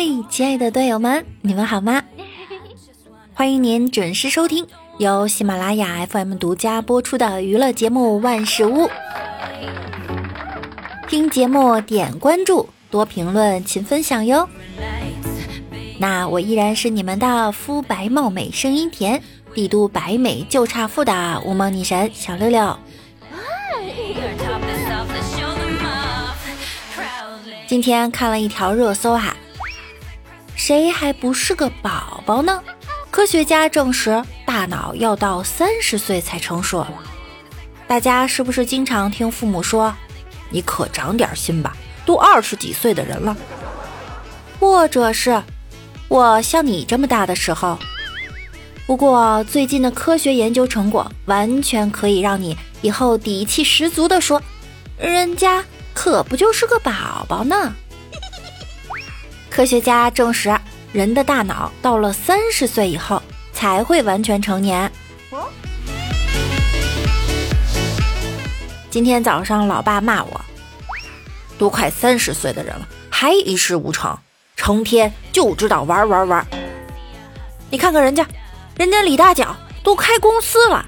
嗨，亲爱的队友们，你们好吗？欢迎您准时收听由喜马拉雅 FM 独家播出的娱乐节目《万事屋》。听节目点关注，多评论，勤分享哟。那我依然是你们的肤白貌美、声音甜、帝都白美就差富的无毛女神小六六。今天看了一条热搜哈，谁还不是个宝宝呢？科学家证实，大脑要到三十岁才成熟。大家是不是经常听父母说：“你可长点心吧，都二十几岁的人了。”或者是“我像你这么大的时候。”不过最近的科学研究成果，完全可以让你以后底气十足的说：“人家。”可不就是个宝宝呢！科学家证实，人的大脑到了三十岁以后才会完全成年。今天早上，老爸骂我，都快三十岁的人了，还一事无成，成天就知道玩玩玩。你看看人家，人家李大脚都开公司了。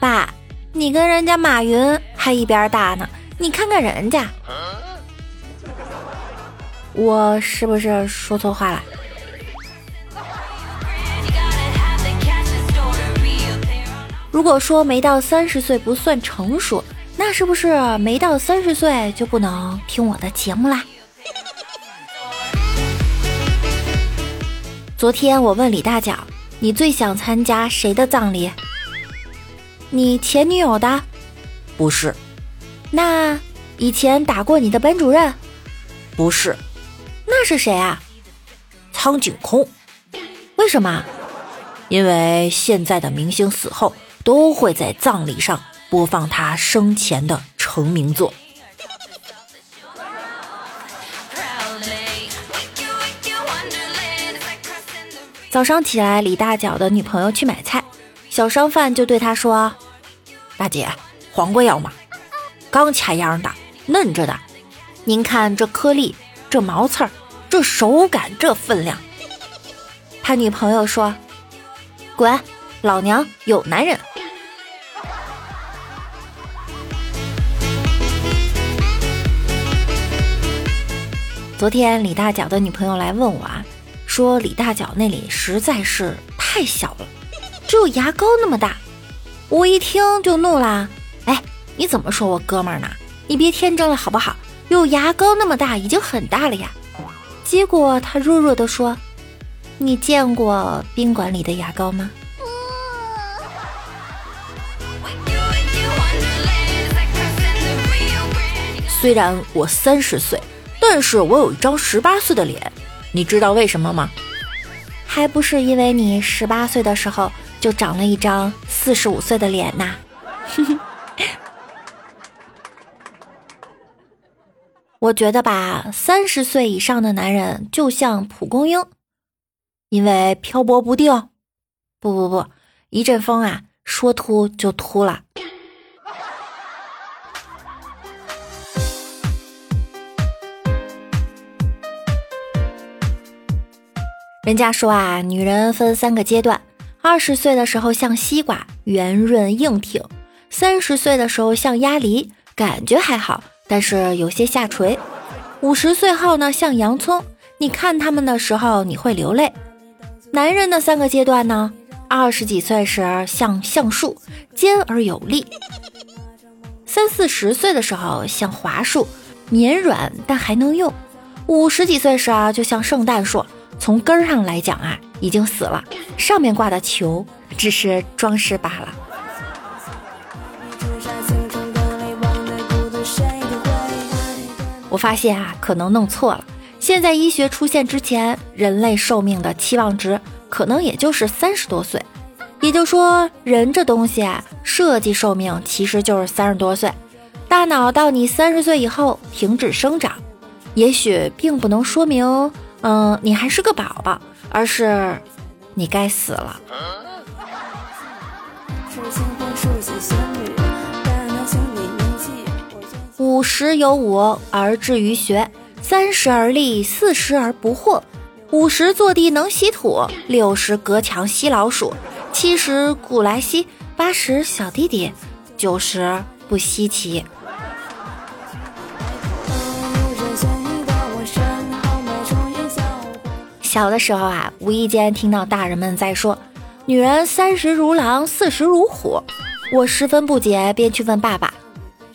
爸，你跟人家马云还一边大呢。你看看人家，我是不是说错话了？如果说没到三十岁不算成熟，那是不是没到三十岁就不能听我的节目啦？昨天我问李大脚，你最想参加谁的葬礼？你前女友的？不是。那以前打过你的班主任，不是，那是谁啊？苍井空。为什么？因为现在的明星死后都会在葬礼上播放他生前的成名作。早上起来，李大脚的女朋友去买菜，小商贩就对他说：“大姐，黄瓜要吗？”刚掐秧的，嫩着的，您看这颗粒，这毛刺儿，这手感，这分量。他女朋友说：“滚，老娘有男人。”昨天李大脚的女朋友来问我啊，说李大脚那里实在是太小了，只有牙膏那么大。我一听就怒啦，哎。你怎么说我哥们儿呢？你别天真了好不好？有牙膏那么大已经很大了呀。结果他弱弱的说：“你见过宾馆里的牙膏吗？”虽然我三十岁，但是我有一张十八岁的脸。你知道为什么吗？还不是因为你十八岁的时候就长了一张四十五岁的脸呐。我觉得吧，三十岁以上的男人就像蒲公英，因为漂泊不定。不不不，一阵风啊，说秃就秃了。人家说啊，女人分三个阶段：二十岁的时候像西瓜，圆润硬挺；三十岁的时候像鸭梨，感觉还好。但是有些下垂，五十岁后呢，像洋葱，你看他们的时候你会流泪。男人的三个阶段呢，二十几岁时像橡树，尖而有力；三四十岁的时候像桦树，绵软但还能用；五十几岁时啊，就像圣诞树，从根儿上来讲啊，已经死了，上面挂的球只是装饰罢了。我发现啊，可能弄错了。现在医学出现之前，人类寿命的期望值可能也就是三十多岁。也就说，人这东西啊，设计寿命其实就是三十多岁。大脑到你三十岁以后停止生长，也许并不能说明，嗯，你还是个宝宝，而是你该死了。五十有五而志于学，三十而立，四十而不惑，五十坐地能吸土，六十隔墙吸老鼠，七十古来稀，八十小弟弟，九十不稀奇。小的时候啊，无意间听到大人们在说“女人三十如狼，四十如虎”，我十分不解，便去问爸爸：“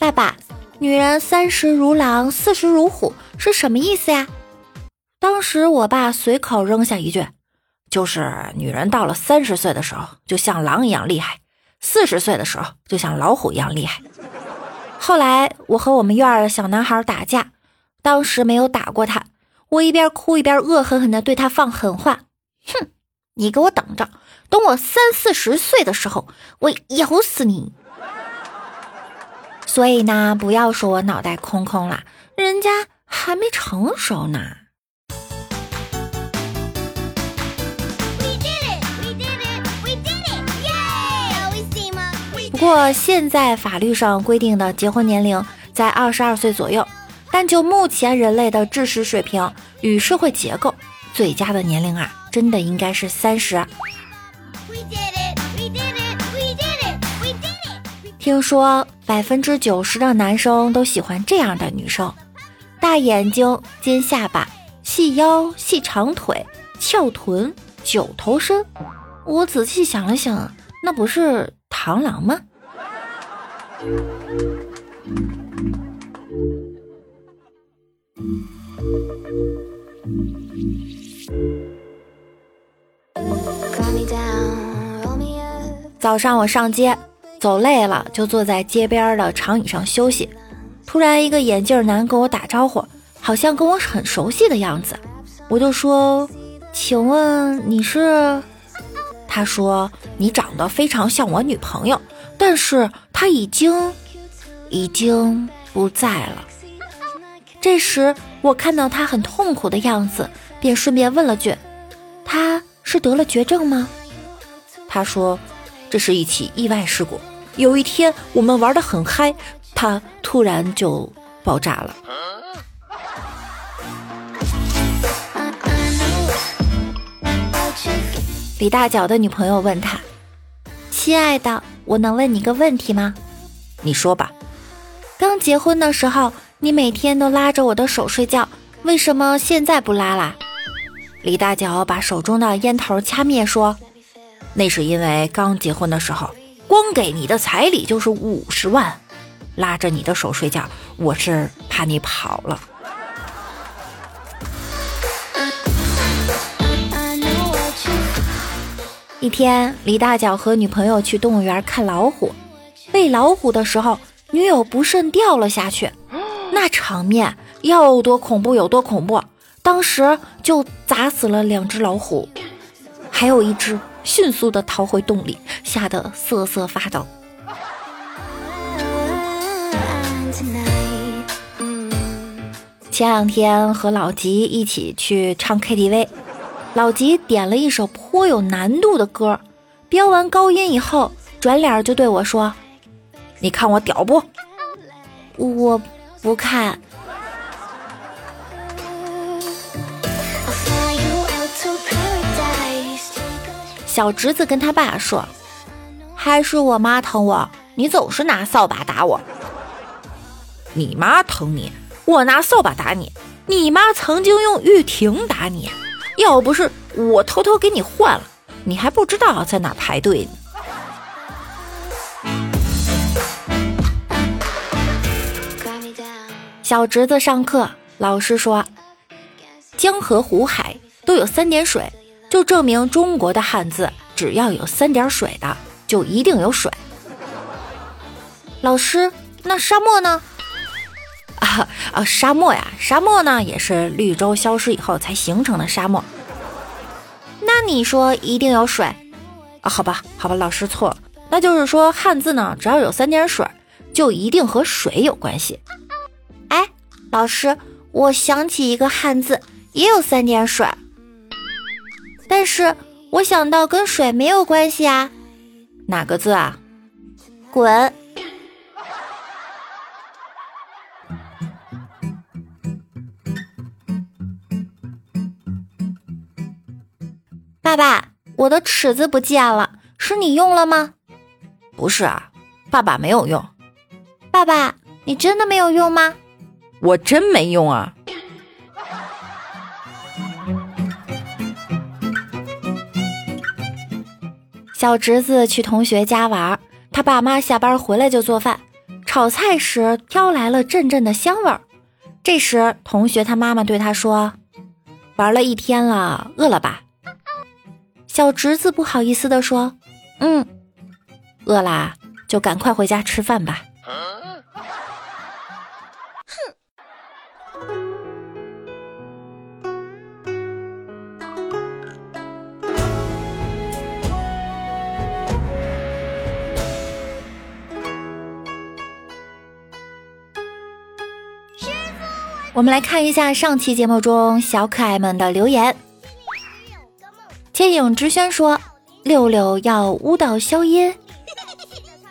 爸爸，女人三十如狼，四十如虎是什么意思呀？”当时我爸随口扔下一句：“就是女人到了三十岁的时候，就像狼一样厉害；四十岁的时候，就像老虎一样厉害。”后来我和我们院儿的小男孩打架，当时没有打过他。我一边哭一边恶狠狠地对他放狠话：“哼，你给我等着，等我三四十岁的时候，我咬死你！”所以呢，不要说我脑袋空空了，人家还没成熟呢。不过现在法律上规定的结婚年龄在二十二岁左右。但就目前人类的知识水平与社会结构，最佳的年龄啊，真的应该是三十。听说百分之九十的男生都喜欢这样的女生：大眼睛、尖下巴、细腰、细长腿、翘臀、九头身。我仔细想了想，那不是螳螂吗？早上我上街走累了，就坐在街边的长椅上休息。突然，一个眼镜男跟我打招呼，好像跟我很熟悉的样子。我就说：“请问你是？”他说：“你长得非常像我女朋友，但是她已经已经不在了。”这时，我看到他很痛苦的样子，便顺便问了句：“他是得了绝症吗？”他说。这是一起意外事故。有一天，我们玩的很嗨，他突然就爆炸了。李大脚的女朋友问他：“亲爱的，我能问你个问题吗？”“你说吧。”“刚结婚的时候，你每天都拉着我的手睡觉，为什么现在不拉啦？”李大脚把手中的烟头掐灭，说。那是因为刚结婚的时候，光给你的彩礼就是五十万，拉着你的手睡觉，我是怕你跑了。一天，李大脚和女朋友去动物园看老虎，喂老虎的时候，女友不慎掉了下去，那场面要多恐怖有多恐怖，当时就砸死了两只老虎，还有一只。迅速的逃回洞里，吓得瑟瑟发抖。前两天和老吉一起去唱 KTV，老吉点了一首颇有难度的歌，飙完高音以后，转脸就对我说：“你看我屌不？”我不看。小侄子跟他爸说：“还是我妈疼我，你总是拿扫把打我。你妈疼你，我拿扫把打你。你妈曾经用玉婷打你，要不是我偷偷给你换了，你还不知道在哪排队呢。”小侄子上课，老师说：“江河湖海都有三点水。”就证明中国的汉字，只要有三点水的，就一定有水。老师，那沙漠呢？啊啊，沙漠呀，沙漠呢也是绿洲消失以后才形成的沙漠。那你说一定有水？啊，好吧，好吧，老师错了。那就是说汉字呢，只要有三点水，就一定和水有关系。哎，老师，我想起一个汉字，也有三点水。但是我想到跟水没有关系啊。哪个字啊？滚。爸爸我的尺子不见了是你用了吗？不是啊爸爸没有用。爸爸你真的没有用吗？我真没用啊。小侄子去同学家玩，他爸妈下班回来就做饭，炒菜时飘来了阵阵的香味儿。这时，同学他妈妈对他说：“玩了一天了，饿了吧？”小侄子不好意思地说：“嗯，饿啦，就赶快回家吃饭吧。”我们来看一下上期节目中小可爱们的留言。天影之轩说：“六六要舞蹈消音，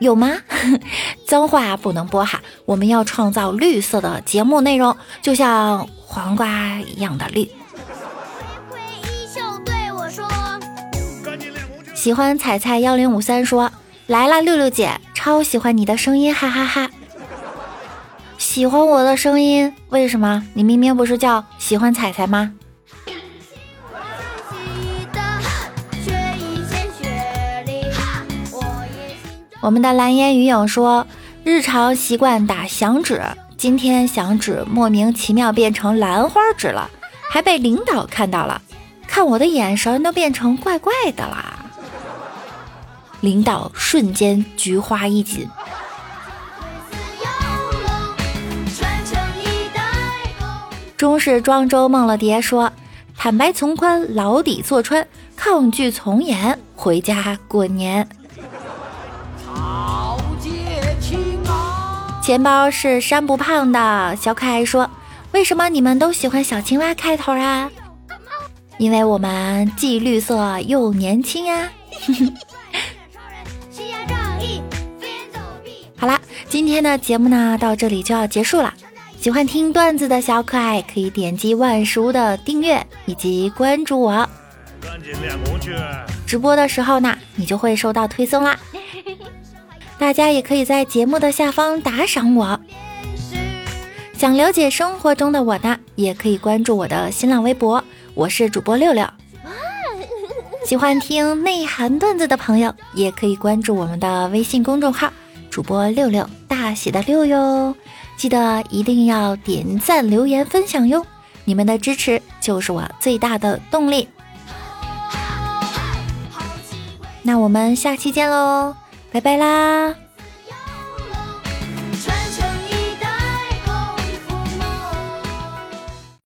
有吗？脏话不能播哈，我们要创造绿色的节目内容，就像黄瓜一样的绿。”喜欢彩彩幺零五三说：“来啦，六六姐，超喜欢你的声音，哈哈哈。”喜欢我的声音？为什么？你明明不是叫喜欢彩彩吗？我们的蓝烟鱼影说，日常习惯打响指，今天响指莫名其妙变成兰花指了，还被领导看到了，看我的眼神都变成怪怪的啦。领导瞬间菊花一紧。中式庄周梦了蝶说：“坦白从宽，牢底坐穿，抗拒从严，回家过年。”钱包是山不胖的小可爱说：“为什么你们都喜欢小青蛙开头啊？因为我们既绿色又年轻呀。”好啦，今天的节目呢，到这里就要结束了。喜欢听段子的小可爱可以点击万叔的订阅以及关注我。直播的时候呢，你就会收到推送啦。大家也可以在节目的下方打赏我。想了解生活中的我呢，也可以关注我的新浪微博，我是主播六六。喜欢听内涵段子的朋友，也可以关注我们的微信公众号，主播六六大写的六哟。记得一定要点赞、留言、分享哟！你们的支持就是我最大的动力。那我们下期见喽，拜拜啦！